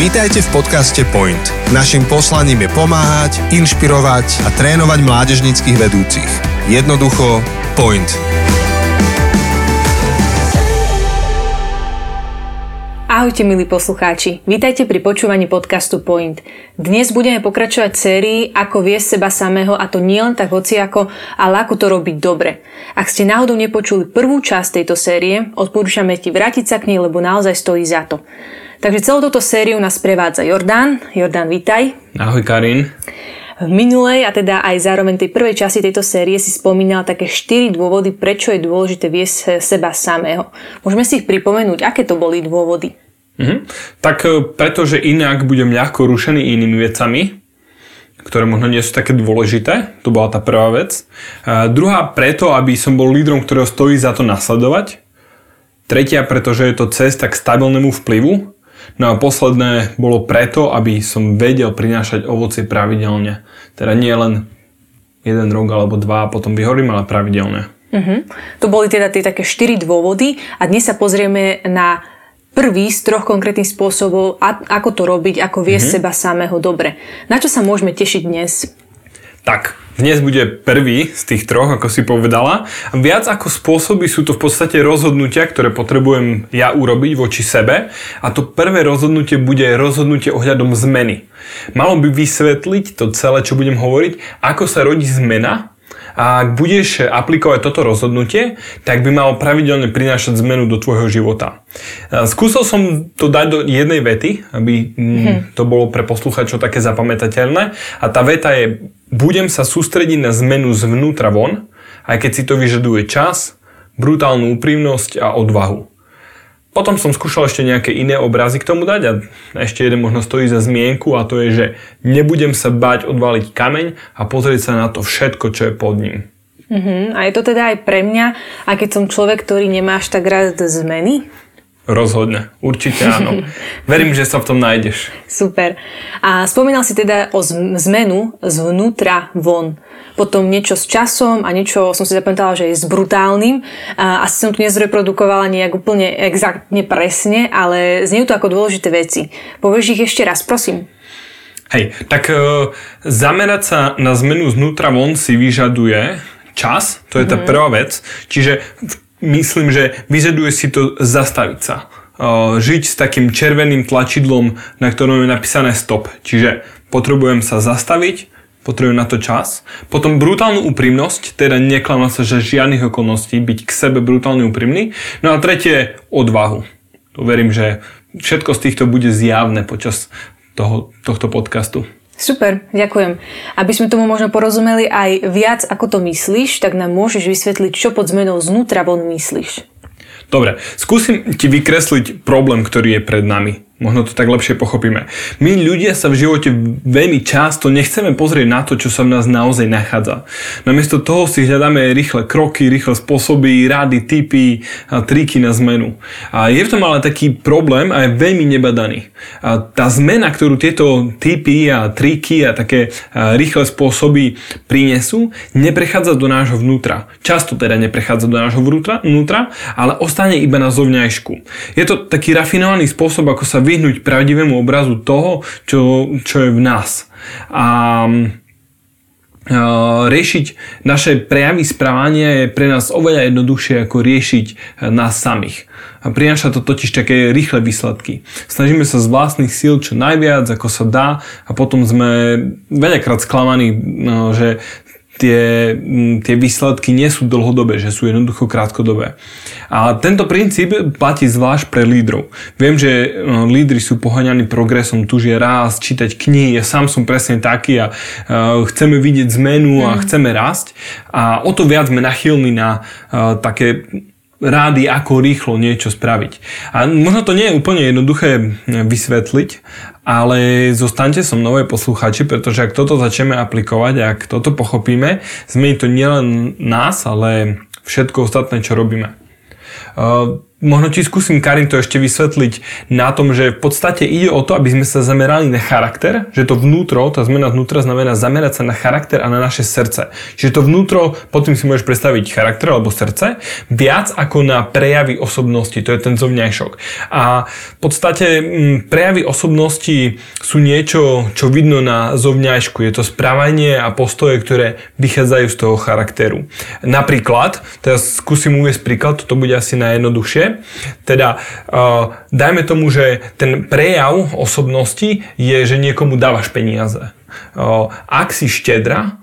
Vítajte v podcaste Point. Naším poslaním je pomáhať, inšpirovať a trénovať mládežnických vedúcich. Jednoducho Point. Ahojte milí poslucháči, vítajte pri počúvaní podcastu Point. Dnes budeme pokračovať sérii Ako viesť seba samého a to nie len tak hociako, ale ako to robiť dobre. Ak ste náhodou nepočuli prvú časť tejto série, odporúčame ti vrátiť sa k nej, lebo naozaj stojí za to. Takže celú túto sériu nás prevádza Jordán. Jordán, vítaj. Ahoj Karin. V minulej a teda aj zároveň tej prvej časti tejto série si spomínal také 4 dôvody, prečo je dôležité viesť seba samého. Môžeme si ich pripomenúť, aké to boli dôvody? Mhm. Tak e, pretože inak budem ľahko rušený inými vecami, ktoré možno nie sú také dôležité, to bola tá prvá vec. A druhá preto, aby som bol lídrom, ktorého stojí za to nasledovať. Tretia, pretože je to cesta k stabilnému vplyvu. No a posledné bolo preto, aby som vedel prinášať ovocie pravidelne. Teda nie len jeden rok alebo dva a potom vyhorím, ale pravidelne. Uh-huh. To boli teda tie také štyri dôvody a dnes sa pozrieme na prvý z troch konkrétnych spôsobov, ako to robiť, ako viesť uh-huh. seba samého dobre. Na čo sa môžeme tešiť dnes? Tak, dnes bude prvý z tých troch, ako si povedala. Viac ako spôsoby sú to v podstate rozhodnutia, ktoré potrebujem ja urobiť voči sebe. A to prvé rozhodnutie bude rozhodnutie ohľadom zmeny. Malo by vysvetliť to celé, čo budem hovoriť, ako sa rodí zmena a ak budeš aplikovať toto rozhodnutie, tak by malo pravidelne prinášať zmenu do tvojho života. Skúsil som to dať do jednej vety, aby hm. to bolo pre posluchačov také zapamätateľné. A tá veta je, budem sa sústrediť na zmenu zvnútra von, aj keď si to vyžaduje čas, brutálnu úprimnosť a odvahu. Potom som skúšal ešte nejaké iné obrazy k tomu dať a ešte jeden možno stojí za zmienku a to je, že nebudem sa bať odvaliť kameň a pozrieť sa na to všetko, čo je pod ním. Uh-huh. A je to teda aj pre mňa, a keď som človek, ktorý nemá až tak rád zmeny? Rozhodne, určite áno. Verím, že sa v tom nájdeš. Super. A spomínal si teda o zmenu zvnútra von potom niečo s časom a niečo som si zapamätala, že je s brutálnym. A asi som tu nezreprodukovala nejak úplne exaktne presne, ale znie to ako dôležité veci. Povieš ich ešte raz, prosím. Hej, tak e, zamerať sa na zmenu znútra von si vyžaduje čas, to je tá mm. prvá vec. Čiže myslím, že vyžaduje si to zastaviť sa. Žiť s takým červeným tlačidlom, na ktorom je napísané stop. Čiže potrebujem sa zastaviť, potrebujem na to čas. Potom brutálnu úprimnosť, teda neklamať sa, že žiadnych okolností, byť k sebe brutálne úprimný. No a tretie, odvahu. To verím, že všetko z týchto bude zjavné počas toho, tohto podcastu. Super, ďakujem. Aby sme tomu možno porozumeli aj viac, ako to myslíš, tak nám môžeš vysvetliť, čo pod zmenou znútra von myslíš. Dobre, skúsim ti vykresliť problém, ktorý je pred nami. Možno to tak lepšie pochopíme. My ľudia sa v živote veľmi často nechceme pozrieť na to, čo sa v nás naozaj nachádza. Namiesto toho si hľadáme rýchle kroky, rýchle spôsoby, rady, typy, a triky na zmenu. A je v tom ale taký problém a je veľmi nebadaný. A tá zmena, ktorú tieto typy a triky a také rýchle spôsoby prinesú, neprechádza do nášho vnútra. Často teda neprechádza do nášho vnútra, vnútra ale ostane iba na zovňajšku. Je to taký rafinovaný spôsob, ako sa vyhnúť pravdivému obrazu toho, čo, čo je v nás. A riešiť naše prejavy správania je pre nás oveľa jednoduchšie ako riešiť nás samých. A prináša to totiž také rýchle výsledky. Snažíme sa z vlastných síl čo najviac, ako sa dá a potom sme veľakrát sklamaní, no, že tie, tie výsledky nie sú dlhodobé, že sú jednoducho krátkodobé. A tento princíp platí zvlášť pre lídrov. Viem, že lídry sú poháňaní progresom, tužia raz, čítať knihy, ja sám som presne taký a uh, chceme vidieť zmenu a mm. chceme rásť a o to viac sme nachylní na uh, také rády, ako rýchlo niečo spraviť. A možno to nie je úplne jednoduché vysvetliť, ale zostaňte som nové posluchači, pretože ak toto začneme aplikovať, ak toto pochopíme, zmení to nielen nás, ale všetko ostatné, čo robíme. Možno ti skúsim Karin to ešte vysvetliť na tom, že v podstate ide o to, aby sme sa zamerali na charakter, že to vnútro, tá zmena vnútra znamená zamerať sa na charakter a na naše srdce. Čiže to vnútro, potom si môžeš predstaviť charakter alebo srdce, viac ako na prejavy osobnosti, to je ten zovňajšok. A v podstate mm, prejavy osobnosti sú niečo, čo vidno na zovňajšku. Je to správanie a postoje, ktoré vychádzajú z toho charakteru. Napríklad, teraz skúsim uvieť príklad, toto bude asi najjednoduchšie, teda uh, dajme tomu, že ten prejav osobnosti je, že niekomu dávaš peniaze. Uh, ak si štedra,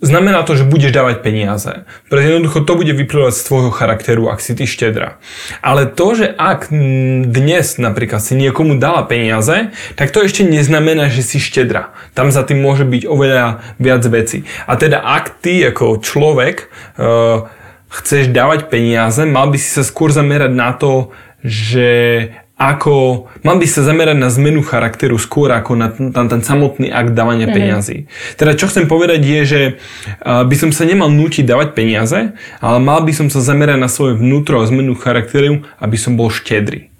znamená to, že budeš dávať peniaze. Pretože jednoducho to bude vyplývať z tvojho charakteru, ak si ty štedra. Ale to, že ak dnes napríklad si niekomu dala peniaze, tak to ešte neznamená, že si štedra. Tam za tým môže byť oveľa viac veci. A teda ak ty ako človek uh, chceš dávať peniaze, mal by si sa skôr zamerať na to, že ako, mal by sa zamerať na zmenu charakteru skôr ako na, na ten samotný akt dávania mm-hmm. peňazí. Teda čo chcem povedať je, že by som sa nemal nútiť dávať peniaze, ale mal by som sa zamerať na svoje vnútro a zmenu charakteru, aby som bol štedrý.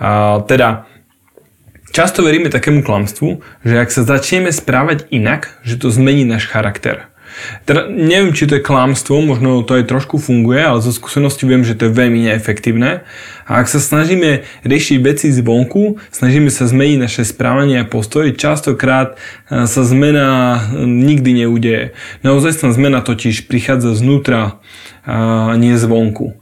A, teda často veríme takému klamstvu, že ak sa začneme správať inak, že to zmení náš charakter. Teda neviem, či to je klamstvo, možno to aj trošku funguje, ale zo skúsenosti viem, že to je veľmi neefektívne. A ak sa snažíme riešiť veci zvonku, snažíme sa zmeniť naše správanie a postoje, častokrát e, sa zmena e, nikdy neudeje. Naozaj tá zmena totiž prichádza znútra a nie zvonku.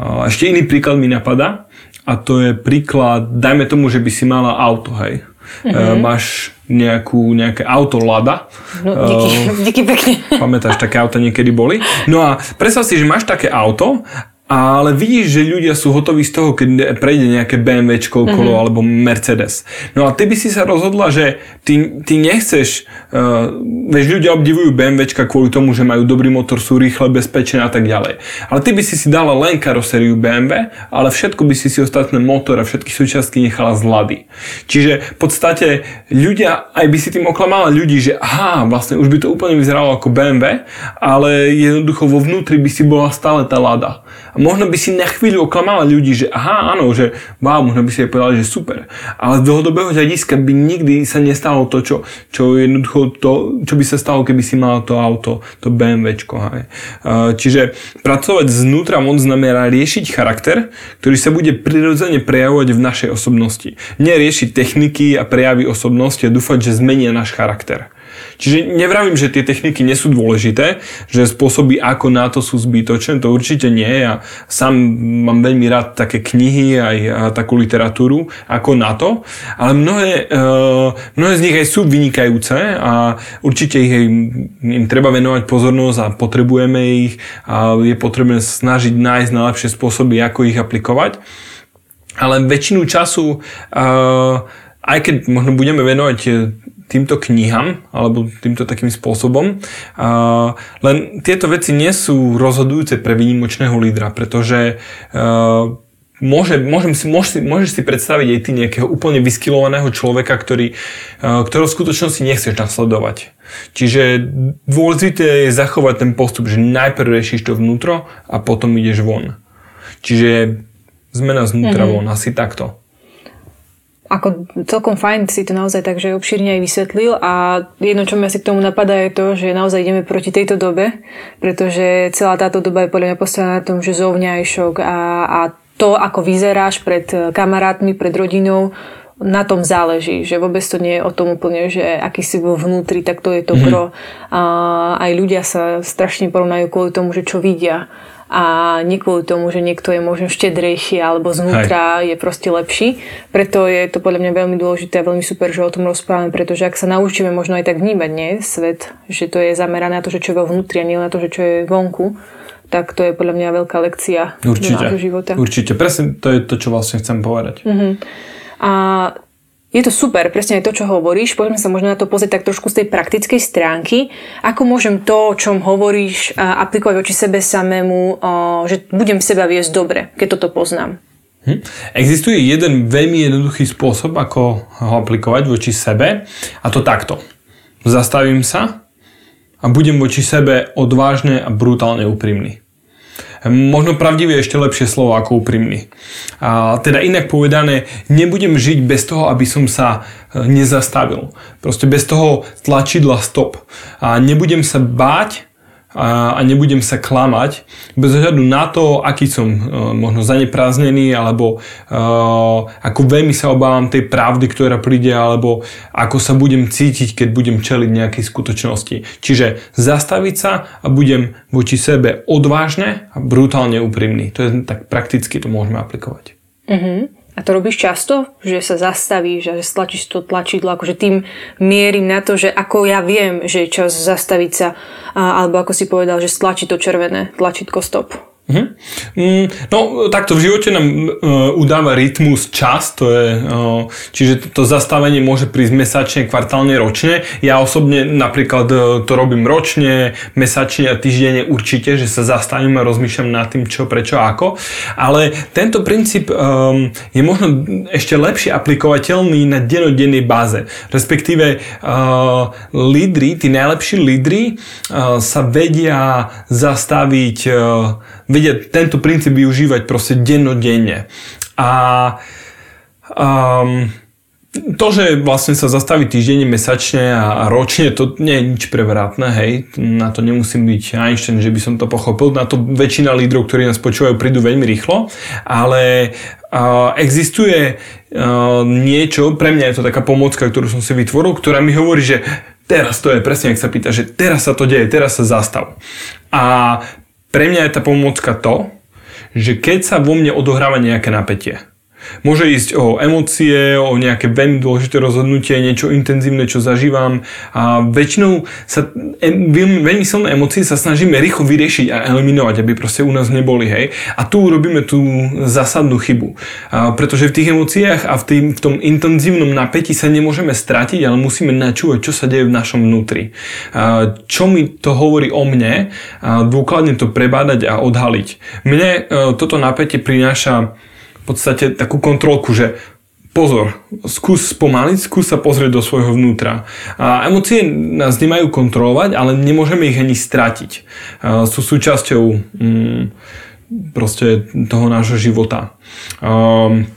Ešte iný príklad mi napadá a to je príklad, dajme tomu, že by si mala auto, hej. Mm-hmm. máš nejakú, nejaké auto Lada. No, díky, uh, díky pekne. Pamätáš, také auta niekedy boli. No a predstav si, že máš také auto ale vidíš, že ľudia sú hotoví z toho, keď prejde nejaké BMW okolo mm-hmm. alebo Mercedes. No a ty by si sa rozhodla, že ty, ty nechceš, uh, vieš, ľudia obdivujú BMW kvôli tomu, že majú dobrý motor, sú rýchle, bezpečné a tak ďalej. Ale ty by si si dala len karosériu BMW, ale všetko by si si ostatné motor a všetky súčiastky nechala z lady. Čiže v podstate ľudia, aj by si tým oklamala ľudí, že aha, vlastne už by to úplne vyzeralo ako BMW, ale jednoducho vo vnútri by si bola stále tá lada. A možno by si na chvíľu oklamala ľudí, že aha, áno, že wow, možno by si aj povedali, že super. Ale z dlhodobého hľadiska by nikdy sa nestalo to, čo, čo jednoducho to, čo by sa stalo, keby si mala to auto, to BMWčko. Hej. Čiže pracovať znútra moc znamená riešiť charakter, ktorý sa bude prirodzene prejavovať v našej osobnosti. Neriešiť techniky a prejavy osobnosti a dúfať, že zmenia náš charakter. Čiže nevravím, že tie techniky nie sú dôležité, že spôsoby ako na to sú zbytočné, to určite nie. Ja sám mám veľmi rád také knihy aj a takú literatúru ako na to, ale mnohé, e, mnohé z nich aj sú vynikajúce a určite ich im treba venovať pozornosť a potrebujeme ich a je potrebné snažiť nájsť najlepšie spôsoby, ako ich aplikovať. Ale väčšinu času, e, aj keď možno budeme venovať týmto knihám alebo týmto takým spôsobom. Uh, len tieto veci nie sú rozhodujúce pre výnimočného lídra, pretože uh, môže, môžem si, môžeš, si, môžeš si predstaviť aj ty nejakého úplne vyskilovaného človeka, ktorý, uh, ktorého v skutočnosti nechceš nasledovať. Čiže dôležité je zachovať ten postup, že najprv riešiš to vnútro a potom ideš von. Čiže zmena znútra mm-hmm. von, asi takto ako celkom fajn si to naozaj takže obšírne aj vysvetlil a jedno, čo mi asi k tomu napadá je to, že naozaj ideme proti tejto dobe, pretože celá táto doba je podľa mňa postavená na tom, že zovňajšok a, a to, ako vyzeráš pred kamarátmi, pred rodinou, na tom záleží, že vôbec to nie je o tom úplne, že aký si vo vnútri, tak to je to mm-hmm. pro. A aj ľudia sa strašne porovnajú kvôli tomu, že čo vidia a nie kvôli tomu, že niekto je možno štedrejší alebo znútra Hej. je proste lepší. Preto je to podľa mňa veľmi dôležité a veľmi super, že o tom rozprávame, pretože ak sa naučíme možno aj tak vnímať nie, svet, že to je zamerané na to, že čo je vo vnútri a nie na to, že čo je vonku, tak to je podľa mňa veľká lekcia Určite. do života. Určite, presne to je to, čo vlastne chcem povedať. Uh-huh. A je to super, presne aj to, čo hovoríš. Poďme sa možno na to pozrieť tak trošku z tej praktickej stránky. Ako môžem to, o čom hovoríš, aplikovať voči sebe samému, že budem seba viesť dobre, keď toto poznám? Hm. Existuje jeden veľmi jednoduchý spôsob, ako ho aplikovať voči sebe a to takto. Zastavím sa a budem voči sebe odvážne a brutálne úprimný. Možno pravdivé ešte lepšie slovo ako úprimný. A teda inak povedané, nebudem žiť bez toho, aby som sa e, nezastavil. Proste bez toho tlačidla stop. A nebudem sa báť a, a nebudem sa klamať bez ohľadu na to, aký som uh, možno zanepráznený alebo uh, ako veľmi sa obávam tej pravdy, ktorá príde alebo ako sa budem cítiť, keď budem čeliť nejakej skutočnosti. Čiže zastaviť sa a budem voči sebe odvážne a brutálne úprimný. To je tak prakticky to môžeme aplikovať. Uh-huh. A to robíš často? Že sa zastavíš a že stlačíš to tlačidlo, akože tým mierim na to, že ako ja viem, že je čas zastaviť sa, alebo ako si povedal, že stlačí to červené tlačítko stop. Mm, no takto v živote nám uh, udáva rytmus čas, to je, uh, čiže to zastavenie môže prísť mesačne, kvartálne, ročne. Ja osobne napríklad uh, to robím ročne, mesačne a týždenne určite, že sa zastavím a rozmýšľam nad tým, čo, prečo, ako. Ale tento princíp um, je možno ešte lepšie aplikovateľný na denodennej báze. Respektíve uh, lídry, tí najlepší lídry uh, sa vedia zastaviť uh, vedia tento princíp využívať proste dennodenne. A um, to, že vlastne sa zastaví týždenne, mesačne a, ročne, to nie je nič prevratné, hej. Na to nemusím byť Einstein, že by som to pochopil. Na to väčšina lídrov, ktorí nás počúvajú, prídu veľmi rýchlo. Ale uh, existuje uh, niečo, pre mňa je to taká pomocka, ktorú som si vytvoril, ktorá mi hovorí, že teraz to je presne, ak sa pýta, že teraz sa to deje, teraz sa zastav. A pre mňa je tá pomôcka to, že keď sa vo mne odohráva nejaké napätie, Môže ísť o emócie, o nejaké veľmi dôležité rozhodnutie, niečo intenzívne, čo zažívam a väčšinou sa veľmi, veľmi silné emócie sa snažíme rýchlo vyriešiť a eliminovať, aby proste u nás neboli, hej. A tu urobíme tú zásadnú chybu. A pretože v tých emóciách a v, tým, v tom intenzívnom napätí sa nemôžeme stratiť, ale musíme načúvať, čo sa deje v našom vnútri. A čo mi to hovorí o mne a dôkladne to prebádať a odhaliť. Mne e, toto napätie prináša podstate takú kontrolku, že pozor, skús spomaliť, skús sa pozrieť do svojho vnútra. A emócie nás nemajú kontrolovať, ale nemôžeme ich ani stratiť. Sú súčasťou mm, proste toho nášho života. Um,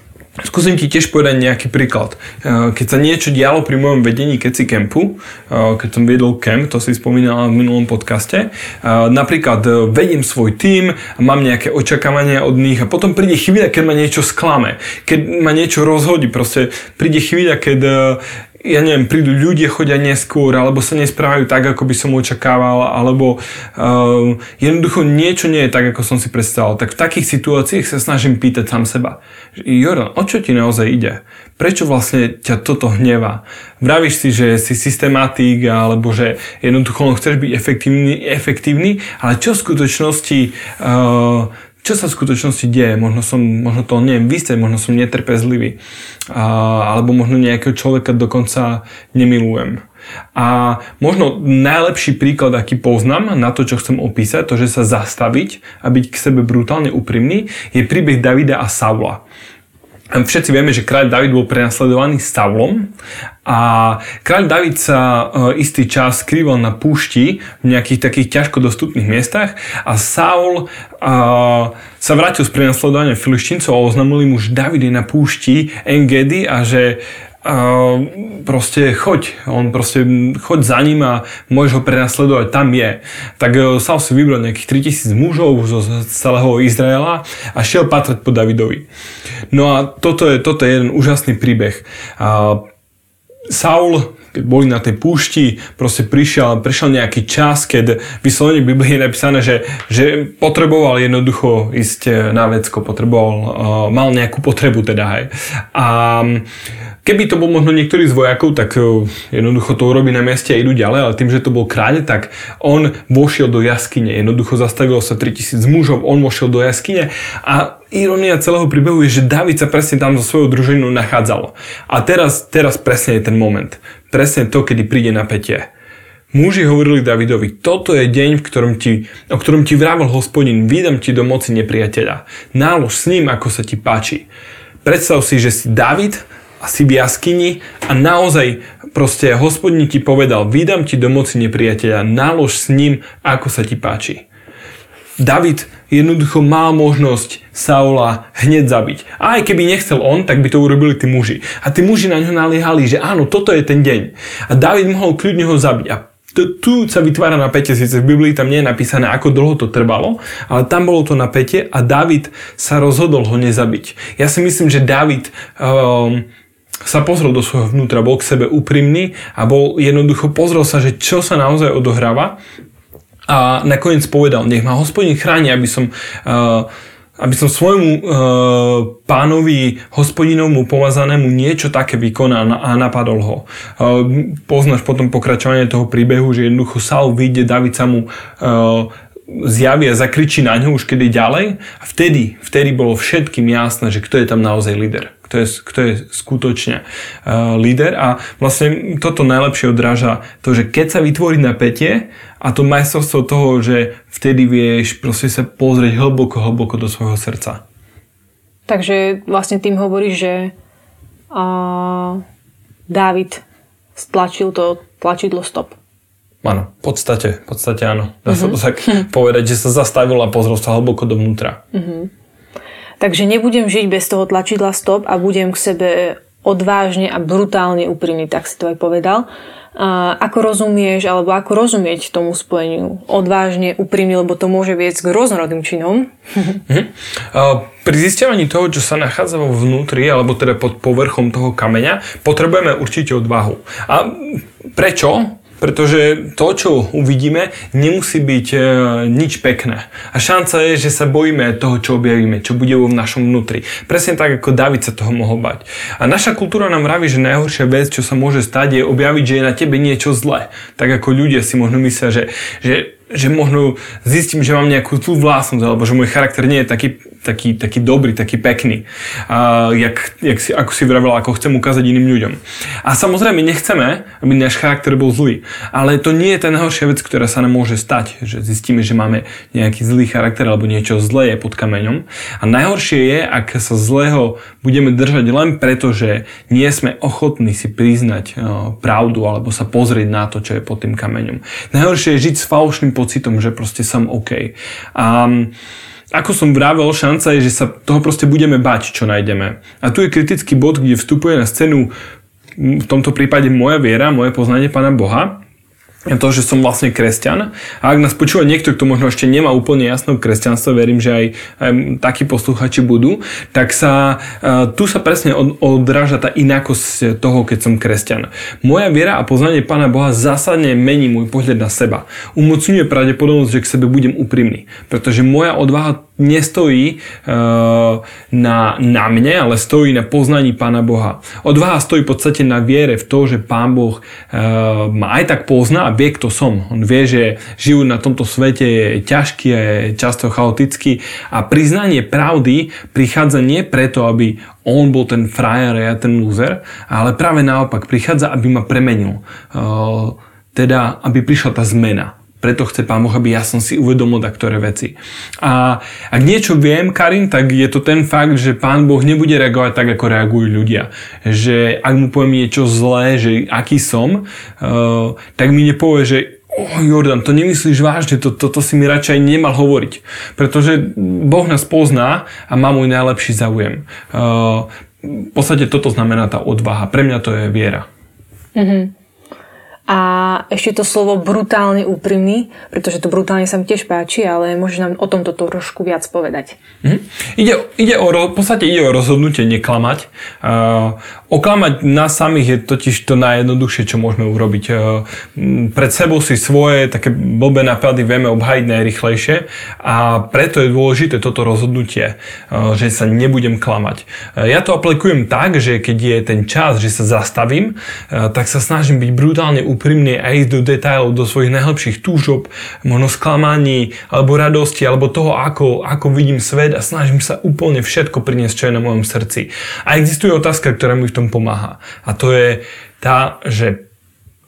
Skúsim ti tiež povedať nejaký príklad. E, keď sa niečo dialo pri mojom vedení Keci Campu, e, keď som viedol camp, to si spomínala v minulom podcaste, e, napríklad vediem svoj tím, mám nejaké očakávania od nich a potom príde chvíľa, keď ma niečo sklame, keď ma niečo rozhodí, proste príde chvíľa, keď ja neviem, prídu ľudia, chodia neskôr, alebo sa nesprávajú tak, ako by som očakával, alebo uh, jednoducho niečo nie je tak, ako som si predstavoval. Tak v takých situáciách sa snažím pýtať sám seba. Jordan, o čo ti naozaj ide? Prečo vlastne ťa toto hnevá? Vravíš si, že si systematik, alebo že jednoducho chceš byť efektívny, efektívny ale čo v skutočnosti uh, čo sa v skutočnosti deje. Možno som, možno to neviem vysieť, možno som netrpezlivý. A, alebo možno nejakého človeka dokonca nemilujem. A možno najlepší príklad, aký poznám na to, čo chcem opísať, to, že sa zastaviť a byť k sebe brutálne úprimný, je príbeh Davida a Saula. Všetci vieme, že kráľ David bol prenasledovaný Saulom a kráľ David sa e, istý čas skrýval na púšti v nejakých takých ťažko dostupných miestach a Saul a, sa vrátil z prenasledovania filištíncov a oznámil im už David je na púšti Engedy a že Uh, proste choď, on proste choď za ním a môžeš ho prenasledovať, tam je. Tak uh, Saul si vybral nejakých 3000 mužov zo celého Izraela a šiel patrať po Davidovi. No a toto je, toto je jeden úžasný príbeh. Uh, Saul keď boli na tej púšti, proste prišiel, prišiel nejaký čas, keď vyslovene v Biblii je napísané, že, že potreboval jednoducho ísť na vecko, potreboval, uh, mal nejakú potrebu teda, hej. A Keby to bol možno niektorý z vojakov, tak e, jednoducho to urobí na mieste a idú ďalej, ale tým, že to bol kráľ, tak on vošiel do jaskyne. Jednoducho zastavilo sa 3000 mužov, on vošiel do jaskyne a ironia celého príbehu je, že David sa presne tam so svojou družinou nachádzal. A teraz, teraz presne je ten moment. Presne to, kedy príde napätie. Muži hovorili Davidovi, toto je deň, v ktorom ti, o ktorom ti vravel hospodin, vydám ti do moci nepriateľa. Nálož s ním, ako sa ti páči. Predstav si, že si David si v jaskyni a naozaj proste hospodin ti povedal, vydám ti do moci nepriateľa, nalož s ním, ako sa ti páči. David jednoducho mal možnosť Saula hneď zabiť. A aj keby nechcel on, tak by to urobili tí muži. A tí muži na ňo naliehali, že áno, toto je ten deň. A David mohol kľudne ho zabiť. A tu sa vytvára napätie, síce v Biblii tam nie je napísané, ako dlho to trvalo, ale tam bolo to napätie a David sa rozhodol ho nezabiť. Ja si myslím, že David um, sa pozrel do svojho vnútra, bol k sebe úprimný a bol jednoducho pozrel sa, že čo sa naozaj odohráva a nakoniec povedal, nech ma hospodin chráni, aby som uh, aby som svojmu e, pánovi hospodinovmu pomazanému niečo také vykonal a napadol ho. E, poznáš potom pokračovanie toho príbehu, že jednoducho Saul vyjde, David sa mu e, zjaví a zakričí na ňu už kedy ďalej a vtedy, vtedy bolo všetkým jasné, že kto je tam naozaj líder kto je, kto je skutočne uh, líder a vlastne toto najlepšie odráža to, že keď sa vytvorí napätie a to majstrovstvo toho, že vtedy vieš proste sa pozrieť hlboko, hlboko do svojho srdca. Takže vlastne tým hovoríš, že uh, Dávid stlačil to tlačidlo stop. Áno, v podstate, v podstate áno. Dá uh-huh. sa to mhm. tak povedať, že sa zastavil a pozrel sa hlboko dovnútra. Uh-huh. Takže nebudem žiť bez toho tlačidla stop a budem k sebe odvážne a brutálne úprimný, tak si to aj povedal. A ako rozumieš, alebo ako rozumieť tomu spojeniu odvážne, úprimne, lebo to môže viesť k rôznorodným činom. Mhm. Pri zisťovaní toho, čo sa nachádza vo vnútri, alebo teda pod povrchom toho kameňa, potrebujeme určite odvahu. A prečo? Pretože to, čo uvidíme, nemusí byť e, nič pekné. A šanca je, že sa bojíme toho, čo objavíme, čo bude vo našom vnútri. Presne tak, ako David sa toho mohol bať. A naša kultúra nám vraví, že najhoršia vec, čo sa môže stať, je objaviť, že je na tebe niečo zlé. Tak ako ľudia si možno myslia, že, že že možno zistím, že mám nejakú zlú vlastnosť, alebo že môj charakter nie je taký, taký, taký dobrý, taký pekný, a jak, jak si, ako si vravel, ako chcem ukázať iným ľuďom. A samozrejme nechceme, aby náš charakter bol zlý, ale to nie je tá najhoršia vec, ktorá sa nám môže stať, že zistíme, že máme nejaký zlý charakter alebo niečo zlé je pod kameňom. A najhoršie je, ak sa zlého budeme držať len preto, že nie sme ochotní si priznať pravdu alebo sa pozrieť na to, čo je pod tým kameňom. Najhoršie je žiť s falošným pocitom, že proste som OK. A ako som vravel, šanca je, že sa toho proste budeme bať, čo nájdeme. A tu je kritický bod, kde vstupuje na scénu v tomto prípade moja viera, moje poznanie Pána Boha to, že som vlastne kresťan. A ak nás počúva niekto, kto možno ešte nemá úplne jasno kresťanstvo, verím, že aj, aj takí posluchači budú, tak sa uh, tu sa presne od, odráža tá inakosť toho, keď som kresťan. Moja viera a poznanie Pána Boha zásadne mení môj pohľad na seba. Umocňuje pravdepodobnosť, že k sebe budem úprimný. Pretože moja odvaha nestojí uh, na, na mne, ale stojí na poznaní Pána Boha. Odvaha stojí v podstate na viere v to, že Pán Boh uh, ma aj tak pozná vie, kto som. On vie, že život na tomto svete je ťažký je často chaotický a priznanie pravdy prichádza nie preto, aby on bol ten frajer a ja ten loser, ale práve naopak prichádza, aby ma premenil. Uh, teda, aby prišla tá zmena. Preto chce Pán Boh, aby ja som si uvedomil ktoré veci. A ak niečo viem, Karin, tak je to ten fakt, že Pán Boh nebude reagovať tak, ako reagujú ľudia. Že ak mu poviem niečo zlé, že aký som, uh, tak mi nepovie, že oh, Jordan, to nemyslíš vážne, to, to, to si mi radšej nemal hovoriť. Pretože Boh nás pozná a má môj najlepší záujem. Uh, v podstate toto znamená tá odvaha. Pre mňa to je viera. Mm-hmm. A ešte to slovo brutálne úprimný, pretože to brutálne sa mi tiež páči, ale môžeš nám o tomto trošku viac povedať. Mm. Ide, ide o, v podstate ide o rozhodnutie neklamať. Uh, oklamať nás samých je totiž to najjednoduchšie, čo môžeme urobiť. Uh, pred sebou si svoje také blbé nápady vieme obhajiť najrychlejšie a preto je dôležité toto rozhodnutie, uh, že sa nebudem klamať. Uh, ja to aplikujem tak, že keď je ten čas, že sa zastavím, tak sa snažím byť brutálne úprimný a ísť do detailov, do svojich najhlbších túžob, možno sklamaní, alebo radosti, alebo toho, ako, ako vidím svet a snažím sa úplne všetko priniesť, čo je na mojom srdci. A existuje otázka, ktorá mi v tom pomáha. A to je tá, že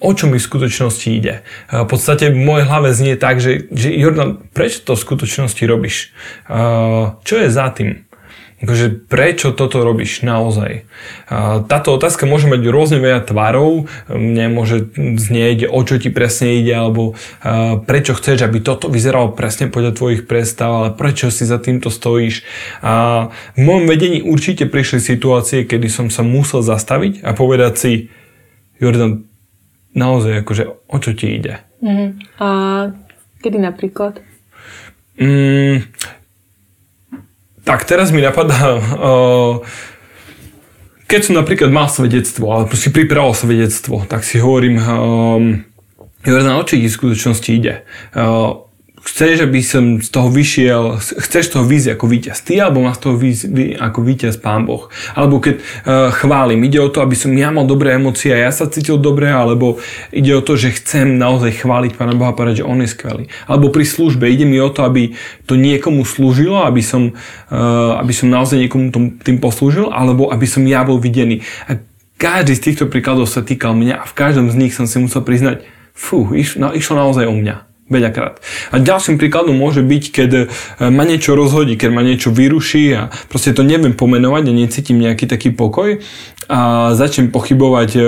o čo mi v skutočnosti ide. V podstate v mojej hlave znie tak, že, že Jordan, prečo to v skutočnosti robíš? Čo je za tým? Akože prečo toto robíš naozaj? Táto otázka môže mať rôzne veľa tvarov, mne môže znieť, o čo ti presne ide, alebo prečo chceš, aby toto vyzeralo presne podľa tvojich predstav, ale prečo si za týmto stojíš. A v môjom vedení určite prišli situácie, kedy som sa musel zastaviť a povedať si, Jordan, naozaj, akože o čo ti ide? Mm-hmm. A kedy napríklad? Mm, tak teraz mi napadá, keď som napríklad mal svedectvo, alebo si pripravoval svedectvo, tak si hovorím, um, Jordan, o skutočnosti ide? Uh, chceš, aby som z toho vyšiel, chceš z toho výjsť ako víťaz ty, alebo má z toho výjsť ako víťaz pán Boh. Alebo keď uh, chválim, ide o to, aby som ja mal dobré emócie a ja sa cítil dobre, alebo ide o to, že chcem naozaj chváliť pána Boha a povedať, že on je skvelý. Alebo pri službe ide mi o to, aby to niekomu slúžilo, aby som, uh, aby som naozaj niekomu tom, tým poslúžil, alebo aby som ja bol videný. A každý z týchto príkladov sa týkal mňa a v každom z nich som si musel priznať, fú, išlo, išlo naozaj o mňa veľakrát. A ďalším príkladom môže byť, keď e, ma niečo rozhodí, keď ma niečo vyruší a proste to neviem pomenovať a necítim nejaký taký pokoj a začnem pochybovať e,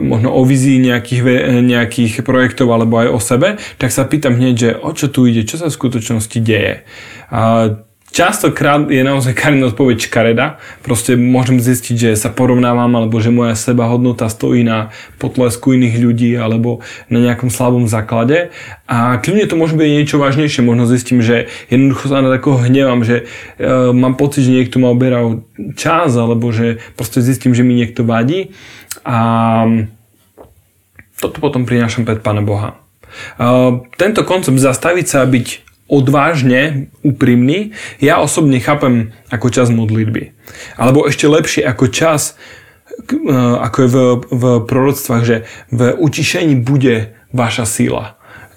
možno o vizii nejakých, nejakých projektov alebo aj o sebe, tak sa pýtam hneď, že o čo tu ide, čo sa v skutočnosti deje. A Častokrát je naozaj Karin odpoveď škareda. Proste môžem zistiť, že sa porovnávam alebo že moja seba hodnota stojí na potlesku iných ľudí alebo na nejakom slabom základe. A kľudne to môže byť niečo vážnejšie. Možno zistím, že jednoducho sa na takého hnevam, že e, mám pocit, že niekto ma oberal čas alebo že proste zistím, že mi niekto vadí. A toto potom prinášam pred Pána Boha. E, tento koncept zastaviť sa a byť odvážne úprimný, ja osobne chápem ako čas modlitby. Alebo ešte lepšie ako čas, e, ako je v, v proroctvách, že v utišení bude vaša síla.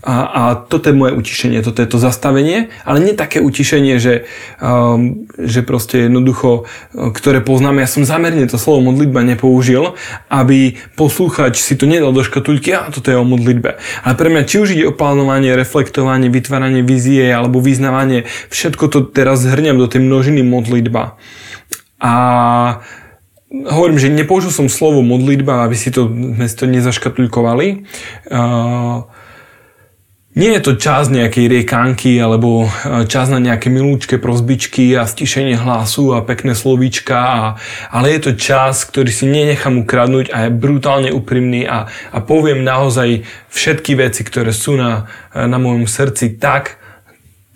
A, a toto je moje utišenie, toto je to zastavenie, ale nie také utišenie, že, um, že proste jednoducho, e, ktoré poznáme, ja som zamerne to slovo modlitba nepoužil, aby poslúchač si to nedal do škatulky, a toto je o modlitbe. Ale pre mňa, či už ide o plánovanie, reflektovanie, vytváranie vizie alebo vyznávanie, všetko to teraz zhrňam do tej množiny modlitba. A hovorím, že nepoužil som slovo modlitba, aby si to, sme si to nezaškatulkovali. Uh, nie je to čas nejakej riekanky alebo e, čas na nejaké milúčke prozbičky a stišenie hlasu a pekné slovíčka, a, ale je to čas, ktorý si nenechám ukradnúť a je brutálne úprimný a, a poviem naozaj všetky veci, ktoré sú na, na mojom srdci tak,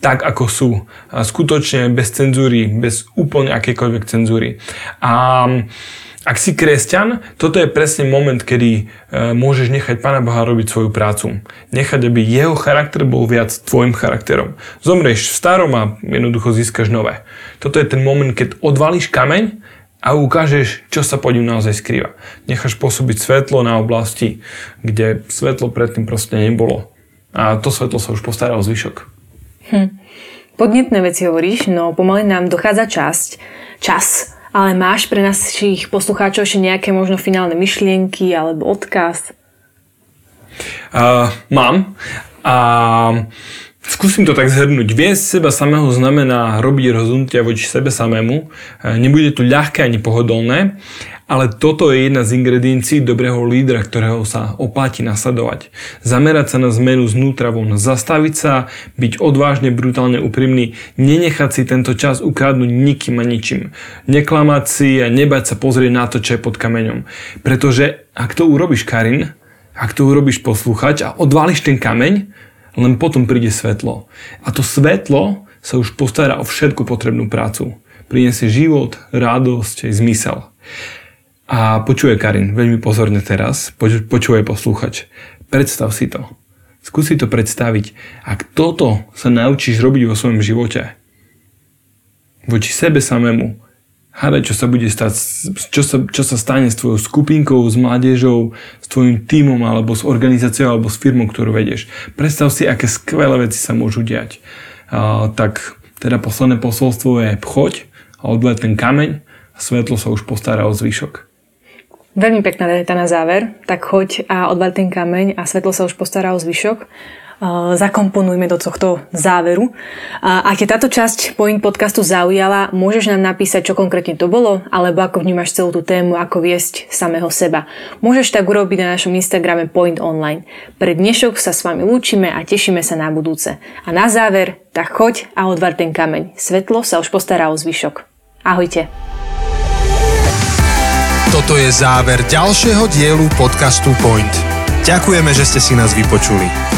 tak ako sú. A skutočne bez cenzúry, bez úplne akékoľvek cenzúry. A ak si kresťan, toto je presne moment, kedy e, môžeš nechať Pána Boha robiť svoju prácu. Nechať, aby jeho charakter bol viac tvojim charakterom. Zomrieš v starom a jednoducho získaš nové. Toto je ten moment, keď odvalíš kameň a ukážeš, čo sa pod ním naozaj skrýva. Necháš pôsobiť svetlo na oblasti, kde svetlo predtým proste nebolo. A to svetlo sa už postará o zvyšok. Hm. Podnetné veci hovoríš, no pomaly nám dochádza časť, čas ale máš pre našich poslucháčov ešte nejaké možno finálne myšlienky alebo odkaz? Uh, mám. A skúsim to tak zhrnúť. Viesť seba samého znamená robiť rozhodnutia voči sebe samému. Nebude to ľahké ani pohodlné, ale toto je jedna z ingrediencií dobrého lídra, ktorého sa oplatí nasledovať. Zamerať sa na zmenu znútra von, zastaviť sa, byť odvážne, brutálne úprimný, nenechať si tento čas ukradnúť nikým a ničím. Neklamať si a nebať sa pozrieť na to, čo je pod kameňom. Pretože ak to urobíš, Karin, ak to urobíš posluchač a odvališ ten kameň, len potom príde svetlo. A to svetlo sa už postará o všetku potrebnú prácu. Prinesie život, radosť, zmysel. A počuje Karin veľmi pozorne teraz, počuje poslúchač. Predstav si to. Skúsi to predstaviť. Ak toto sa naučíš robiť vo svojom živote, voči sebe samému, hádaj, čo sa bude stať, čo sa, čo sa stane s tvojou skupinkou, s mládežou, s tvojim tímom, alebo s organizáciou, alebo s firmou, ktorú vedieš. Predstav si, aké skvelé veci sa môžu diať. A, tak teda posledné posolstvo je choď a odbled ten kameň a svetlo sa už postará o zvyšok. Veľmi pekná veta na záver. Tak choď a odbal ten kameň a svetlo sa už postará o zvyšok. Zakomponujme do tohto záveru. Ak je táto časť Point podcastu zaujala, môžeš nám napísať, čo konkrétne to bolo, alebo ako vnímaš celú tú tému, ako viesť samého seba. Môžeš tak urobiť na našom Instagrame Point Online. Pre dnešok sa s vami lúčime a tešíme sa na budúce. A na záver, tak choď a odvar ten kameň. Svetlo sa už postará o zvyšok. Ahojte. Toto je záver ďalšieho dielu podcastu Point. Ďakujeme, že ste si nás vypočuli.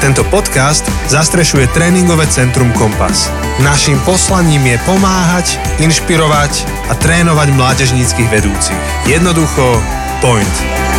Tento podcast zastrešuje tréningové centrum Kompas. Naším poslaním je pomáhať, inšpirovať a trénovať mládežníckých vedúcich. Jednoducho, point.